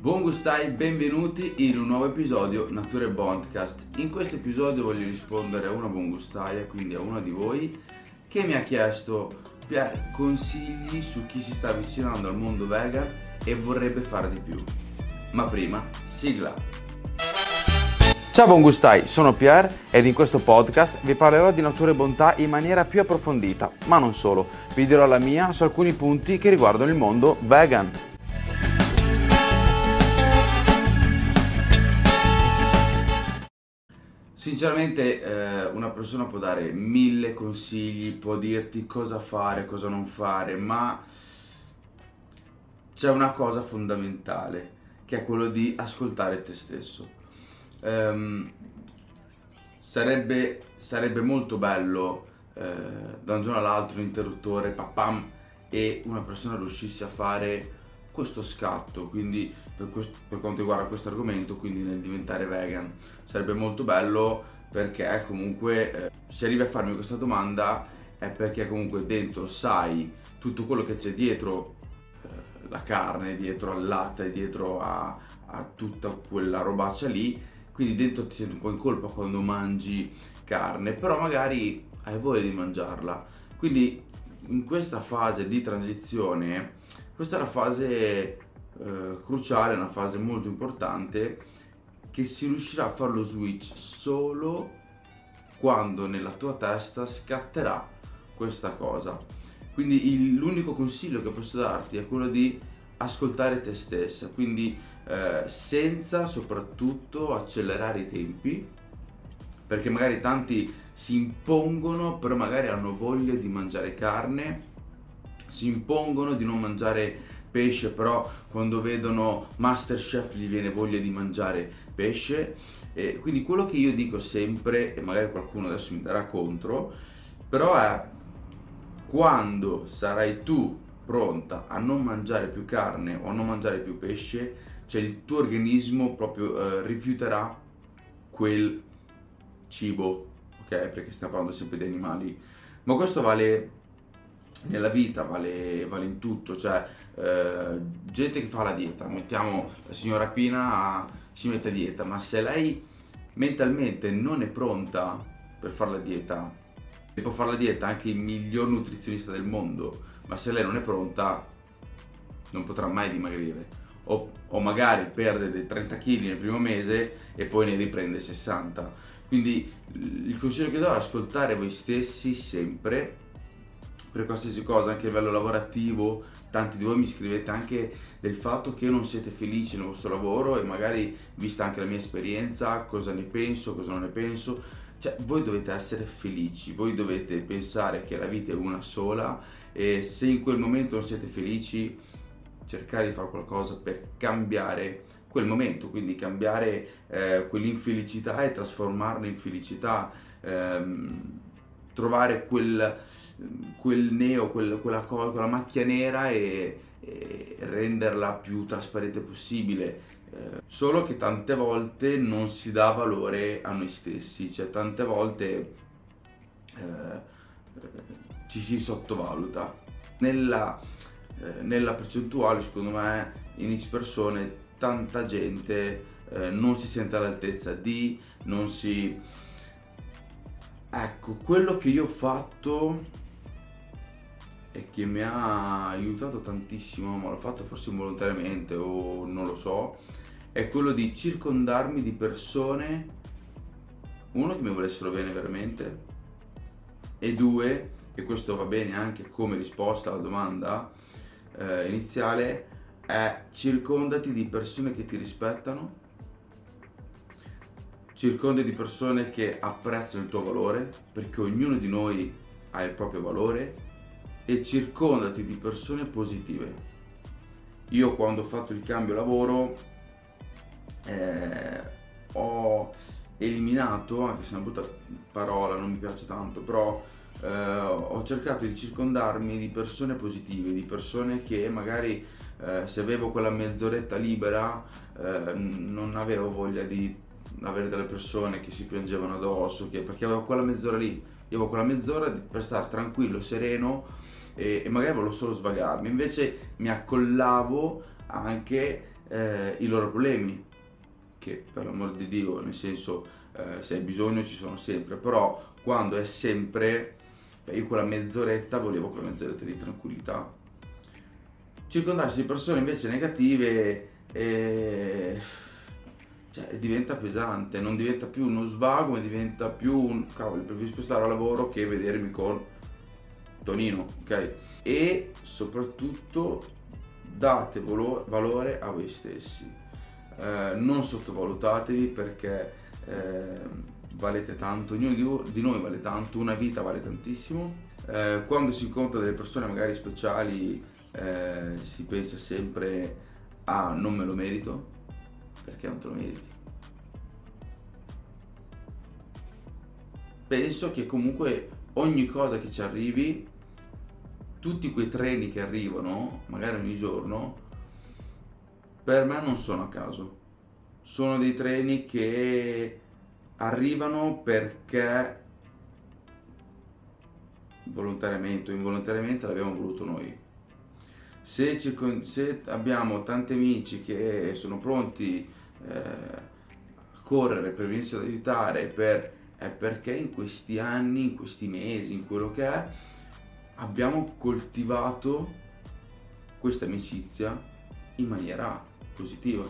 Buon gustai, benvenuti in un nuovo episodio Nature Bondcast. In questo episodio voglio rispondere a una buon gustaia, quindi a una di voi, che mi ha chiesto consigli su chi si sta avvicinando al mondo vegan e vorrebbe fare di più. Ma prima, sigla! Ciao buon gustai, sono Pier ed in questo podcast vi parlerò di natura e bontà in maniera più approfondita, ma non solo, vi dirò la mia su alcuni punti che riguardano il mondo vegan. Sinceramente eh, una persona può dare mille consigli, può dirti cosa fare, cosa non fare, ma c'è una cosa fondamentale che è quello di ascoltare te stesso. Um, sarebbe, sarebbe, molto bello eh, da un giorno all'altro un interruttore, papam, e una persona riuscisse a fare questo scatto, quindi per, questo, per quanto riguarda questo argomento, quindi nel diventare vegan, sarebbe molto bello perché comunque eh, se arrivi a farmi questa domanda è perché comunque dentro sai tutto quello che c'è dietro eh, la carne, dietro al latte, dietro a, a tutta quella robaccia lì, quindi dentro ti senti un po' in colpa quando mangi carne, però magari hai voglia di mangiarla. Quindi in questa fase di transizione questa è una fase eh, cruciale, una fase molto importante che si riuscirà a fare lo switch solo quando nella tua testa scatterà questa cosa. Quindi il, l'unico consiglio che posso darti è quello di ascoltare te stessa, quindi eh, senza soprattutto accelerare i tempi, perché magari tanti si impongono, però magari hanno voglia di mangiare carne si impongono di non mangiare pesce, però quando vedono Masterchef gli viene voglia di mangiare pesce. E quindi quello che io dico sempre, e magari qualcuno adesso mi darà contro, però è quando sarai tu pronta a non mangiare più carne o a non mangiare più pesce, cioè il tuo organismo proprio eh, rifiuterà quel cibo, ok? Perché stiamo parlando sempre di animali, ma questo vale nella vita vale, vale in tutto, cioè eh, gente che fa la dieta, mettiamo la signora Pina si mette a dieta, ma se lei mentalmente non è pronta per fare la dieta, e può fare la dieta anche il miglior nutrizionista del mondo, ma se lei non è pronta non potrà mai dimagrire. O, o magari perde dei 30 kg nel primo mese e poi ne riprende 60. Quindi il consiglio che do è ascoltare voi stessi sempre per qualsiasi cosa, anche a livello lavorativo, tanti di voi mi scrivete anche del fatto che non siete felici nel vostro lavoro e magari, vista anche la mia esperienza, cosa ne penso, cosa non ne penso. Cioè, voi dovete essere felici, voi dovete pensare che la vita è una sola e se in quel momento non siete felici, cercare di fare qualcosa per cambiare quel momento, quindi cambiare eh, quell'infelicità e trasformarla in felicità, ehm, trovare quel quel neo, quel, quella, quella, macchia nera e, e, renderla più trasparente possibile. Eh, solo che tante volte non si dà valore a noi stessi, cioè tante volte eh, ci si sottovaluta. Nella, eh, nella, percentuale, secondo me, in X persone, tanta gente eh, non si sente all'altezza di, non si... Ecco, quello che io ho fatto e che mi ha aiutato tantissimo, ma l'ho fatto forse involontariamente o non lo so, è quello di circondarmi di persone, uno che mi volessero bene veramente, e due, e questo va bene anche come risposta alla domanda eh, iniziale, è circondati di persone che ti rispettano, circondati di persone che apprezzano il tuo valore, perché ognuno di noi ha il proprio valore e circondati di persone positive. Io quando ho fatto il cambio lavoro eh, ho eliminato, anche se è una brutta parola, non mi piace tanto, però eh, ho cercato di circondarmi di persone positive, di persone che magari eh, se avevo quella mezz'oretta libera eh, non avevo voglia di avere delle persone che si piangevano addosso, che, perché avevo quella mezz'ora lì, io avevo quella mezz'ora per stare tranquillo, sereno e, e magari volevo solo svagarmi, invece mi accollavo anche eh, i loro problemi, che per l'amor di Dio, nel senso, eh, se hai bisogno ci sono sempre, però quando è sempre, beh, io quella mezz'oretta volevo quella mezz'oretta di tranquillità. Circondarsi di persone invece negative eh, cioè, diventa pesante, non diventa più uno svago, ma diventa più un cavolo, preferisco stare a lavoro che vedermi con Tonino, ok? E soprattutto date valore a voi stessi. Eh, non sottovalutatevi perché eh, valete tanto, ognuno di, noi vale tanto, una vita vale tantissimo. Eh, quando si incontra delle persone magari speciali eh, si pensa sempre a ah, non me lo merito perché non te lo meriti. Penso che comunque ogni cosa che ci arrivi, tutti quei treni che arrivano, magari ogni giorno, per me non sono a caso. Sono dei treni che arrivano perché volontariamente o involontariamente l'abbiamo voluto noi. Se, se abbiamo tanti amici che sono pronti eh, a correre per venirci ad aiutare, per, è perché in questi anni, in questi mesi, in quello che è, abbiamo coltivato questa amicizia in maniera positiva.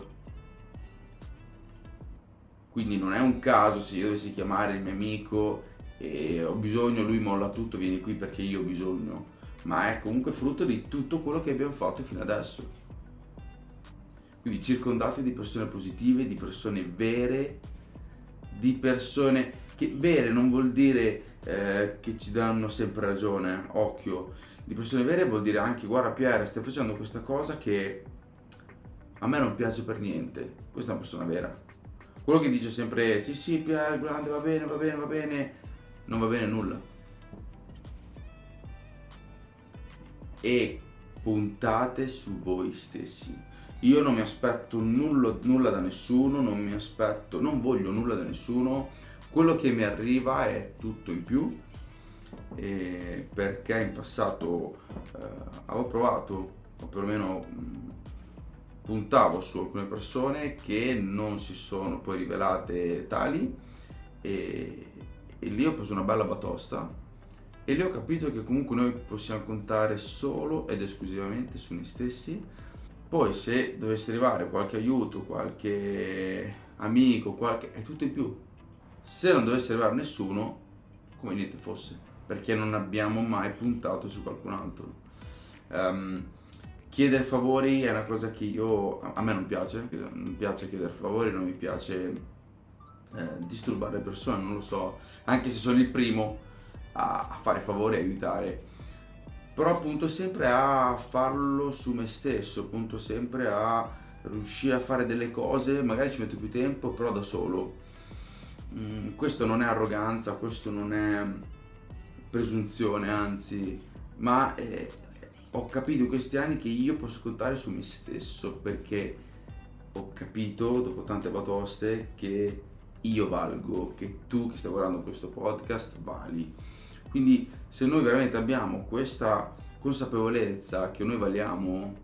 Quindi non è un caso se io dovessi chiamare il mio amico e ho bisogno, lui molla tutto, vieni qui perché io ho bisogno, ma è comunque frutto di tutto quello che abbiamo fatto fino adesso. Quindi circondati di persone positive, di persone vere, di persone che vere non vuol dire eh, che ci danno sempre ragione, occhio. Di persone vere vuol dire anche guarda Piera, stai facendo questa cosa che a me non piace per niente. Questa è una persona vera. Quello che dice sempre sì sì Pier, grande va bene, va bene, va bene, non va bene nulla. E puntate su voi stessi. Io non mi aspetto nulla, nulla da nessuno, non mi aspetto, non voglio nulla da nessuno. Quello che mi arriva è tutto in più. perché in passato eh, avevo provato, o perlomeno puntavo su alcune persone che non si sono poi rivelate tali e, e lì ho preso una bella batosta e lì ho capito che comunque noi possiamo contare solo ed esclusivamente su noi stessi. Poi se dovesse arrivare qualche aiuto, qualche amico, qualche... è tutto in più. Se non dovesse arrivare nessuno, come niente fosse, perché non abbiamo mai puntato su qualcun altro. Um, Chiedere favori è una cosa che io, a me non piace, non piace chiedere favori, non mi piace eh, disturbare le persone, non lo so, anche se sono il primo a, a fare favori e aiutare. Però appunto sempre a farlo su me stesso, appunto sempre a riuscire a fare delle cose, magari ci metto più tempo, però da solo. Mm, questo non è arroganza, questo non è presunzione, anzi, ma è, ho capito in questi anni che io posso contare su me stesso perché ho capito dopo tante batoste che io valgo, che tu che stai guardando questo podcast vali. Quindi se noi veramente abbiamo questa consapevolezza che noi valiamo,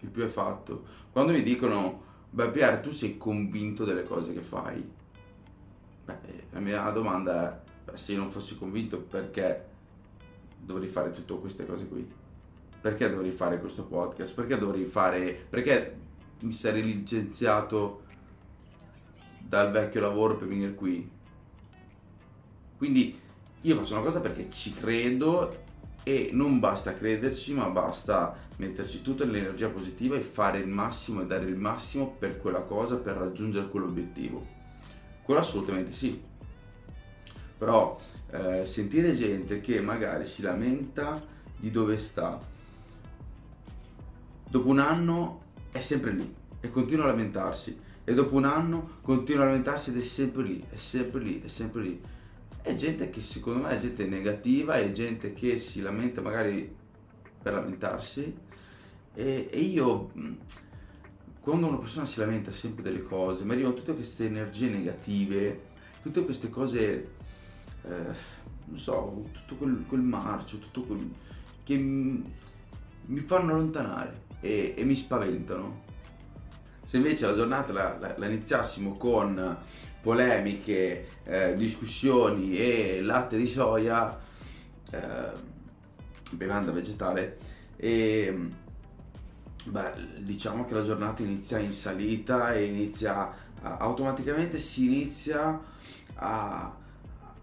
il più è fatto. Quando mi dicono, beh Pierre, tu sei convinto delle cose che fai? Beh, la mia domanda è, beh, se io non fossi convinto perché dovrei fare tutte queste cose qui? perché dovrei fare questo podcast? Perché dovrei fare... perché mi sarei licenziato dal vecchio lavoro per venire qui? Quindi io faccio una cosa perché ci credo e non basta crederci, ma basta metterci tutta l'energia positiva e fare il massimo e dare il massimo per quella cosa, per raggiungere quell'obiettivo. Quello assolutamente sì. Però eh, sentire gente che magari si lamenta di dove sta, dopo un anno è sempre lì e continua a lamentarsi e dopo un anno continua a lamentarsi ed è sempre lì, è sempre lì, è sempre lì. È gente che secondo me è gente negativa, è gente che si lamenta magari per lamentarsi e, e io quando una persona si lamenta sempre delle cose, mi arrivano tutte queste energie negative, tutte queste cose, eh, non so, tutto quel, quel marcio, tutto quel, che mi fanno allontanare e, e mi spaventano. Se invece la giornata la, la, la iniziassimo con polemiche, eh, discussioni e latte di soia, eh, bevanda vegetale, e beh, diciamo che la giornata inizia in salita e inizia automaticamente si inizia a,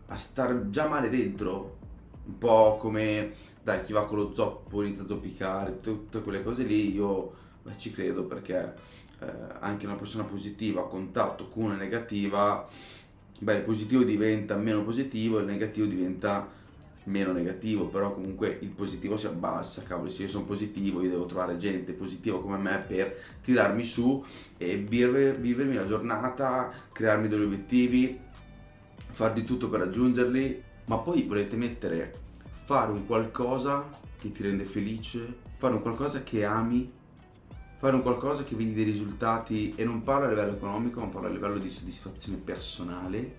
a stare già male dentro, un po' come dai chi va con lo zoppo inizia a zoppicare, tutte quelle cose lì, io beh, ci credo perché eh, anche una persona positiva a contatto con una negativa, beh il positivo diventa meno positivo, il negativo diventa meno negativo, però comunque il positivo si abbassa, cavolo, se io sono positivo io devo trovare gente positiva come me per tirarmi su e viver, vivermi la giornata, crearmi degli obiettivi, far di tutto per raggiungerli, ma poi volete mettere fare un qualcosa che ti rende felice, fare un qualcosa che ami, fare un qualcosa che vedi dei risultati e non parlo a livello economico, ma parlo a livello di soddisfazione personale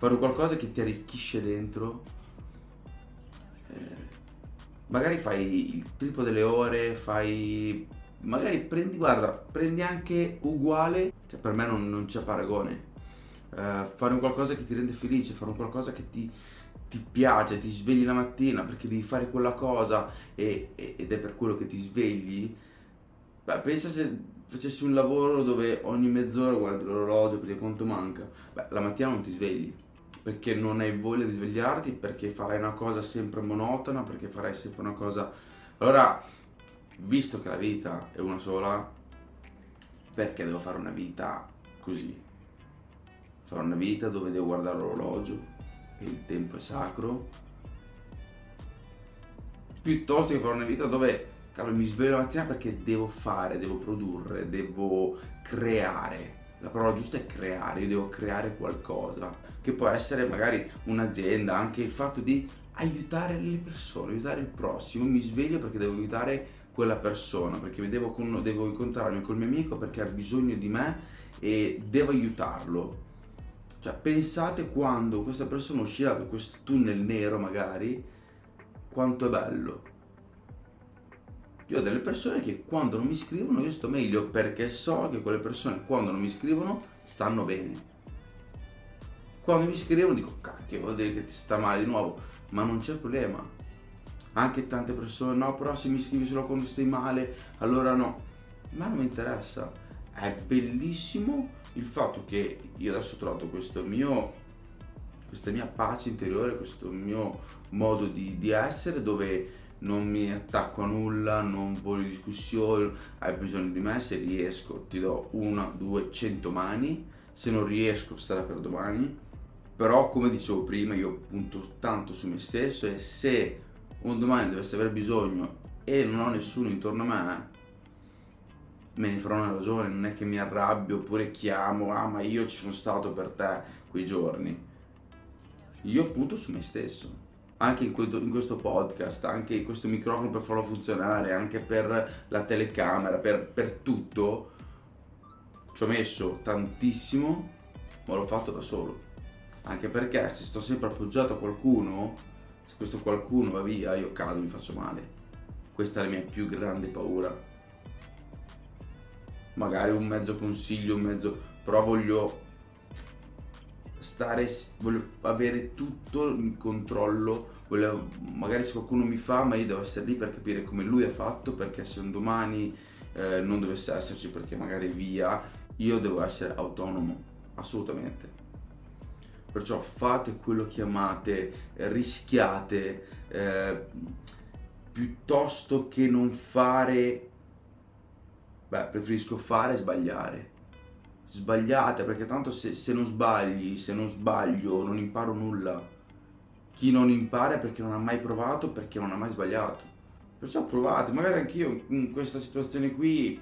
fare qualcosa che ti arricchisce dentro. Eh, magari fai il triplo delle ore, fai. Magari prendi, guarda, prendi anche uguale, cioè per me non, non c'è paragone. Eh, fare un qualcosa che ti rende felice, fare un qualcosa che ti, ti piace, ti svegli la mattina perché devi fare quella cosa e, e, ed è per quello che ti svegli. Beh, pensa se facessi un lavoro dove ogni mezz'ora guardi l'orologio perché quanto manca. Beh, la mattina non ti svegli perché non hai voglia di svegliarti, perché farai una cosa sempre monotona, perché farai sempre una cosa... Allora, visto che la vita è una sola, perché devo fare una vita così? Fare una vita dove devo guardare l'orologio il tempo è sacro, piuttosto che fare una vita dove cavolo, mi sveglio la mattina perché devo fare, devo produrre, devo creare. La parola giusta è creare, io devo creare qualcosa, che può essere magari un'azienda, anche il fatto di aiutare le persone, aiutare il prossimo, mi sveglio perché devo aiutare quella persona, perché devo, devo incontrarmi col mio amico perché ha bisogno di me e devo aiutarlo. Cioè pensate quando questa persona uscirà da questo tunnel nero magari, quanto è bello io ho delle persone che quando non mi scrivono io sto meglio perché so che quelle persone quando non mi scrivono stanno bene. Quando mi scrivono dico cacchio vuol dire che ti sta male di nuovo, ma non c'è problema. Anche tante persone no però se mi scrivi solo quando stai male allora no. Ma non mi interessa. È bellissimo il fatto che io adesso ho trovato questo mio questa mia pace interiore, questo mio modo di, di essere dove non mi attacco a nulla, non voglio discussioni, hai bisogno di me, se riesco ti do una, due, cento mani, se non riesco sarà per domani, però come dicevo prima io punto tanto su me stesso e se un domani dovesse aver bisogno e non ho nessuno intorno a me, me ne farò una ragione, non è che mi arrabbio oppure chiamo, ah ma io ci sono stato per te quei giorni. Io punto su me stesso anche in questo, in questo, podcast, anche questo microfono per farlo funzionare, anche per la telecamera, per, per tutto, ci ho messo tantissimo, ma l'ho fatto da solo. Anche perché se sto sempre appoggiato a qualcuno, se questo qualcuno va via, io cado, mi faccio male. Questa è la mia più grande paura. Magari un mezzo consiglio, un mezzo, però voglio stare, voglio avere tutto in controllo, voglio, magari se qualcuno mi fa, ma io devo essere lì per capire come lui ha fatto, perché se un domani eh, non dovesse esserci perché magari via, io devo essere autonomo, assolutamente. Perciò fate quello che amate, rischiate, eh, piuttosto che non fare, beh, preferisco fare e sbagliare sbagliate perché tanto se, se, non sbagli, se non sbaglio non imparo nulla. Chi non impara è perché non ha mai provato, perché non ha mai sbagliato. Perciò provate, magari anch'io in questa situazione qui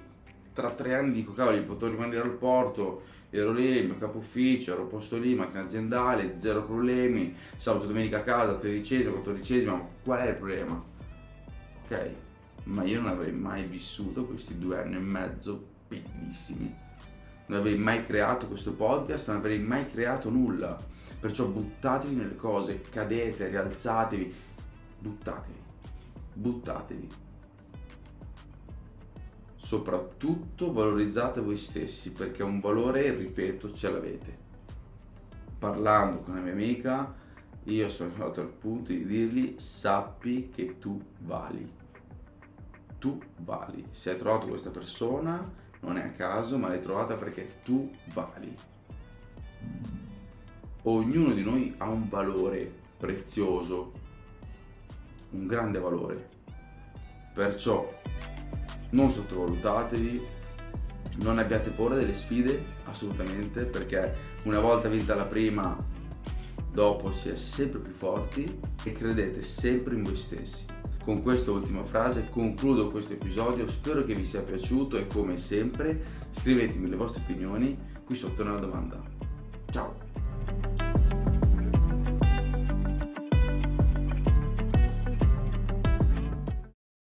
tra tre anni dico cavoli potevo rimanere al porto, ero lì, il mio capo ufficio, ero posto lì, macchina aziendale, zero problemi, sabato domenica a casa, tredicesima, quattordicesima, ma qual è il problema? Ok, ma io non avrei mai vissuto questi due anni e mezzo bellissimi non avrei mai creato questo podcast, non avrei mai creato nulla. Perciò buttatevi nelle cose, cadete, rialzatevi, buttatevi, buttatevi. soprattutto valorizzate voi stessi perché un valore, ripeto, ce l'avete. Parlando con la mia amica, io sono arrivato al punto di dirgli sappi che tu vali. Tu vali. Se hai trovato questa persona, non è a caso, ma l'hai trovata perché tu vali. Ognuno di noi ha un valore prezioso, un grande valore. Perciò non sottovalutatevi, non abbiate paura delle sfide, assolutamente, perché una volta vinta la prima, dopo si è sempre più forti e credete sempre in voi stessi. Con questa ultima frase concludo questo episodio, spero che vi sia piaciuto e come sempre scrivetemi le vostre opinioni qui sotto nella domanda. Ciao!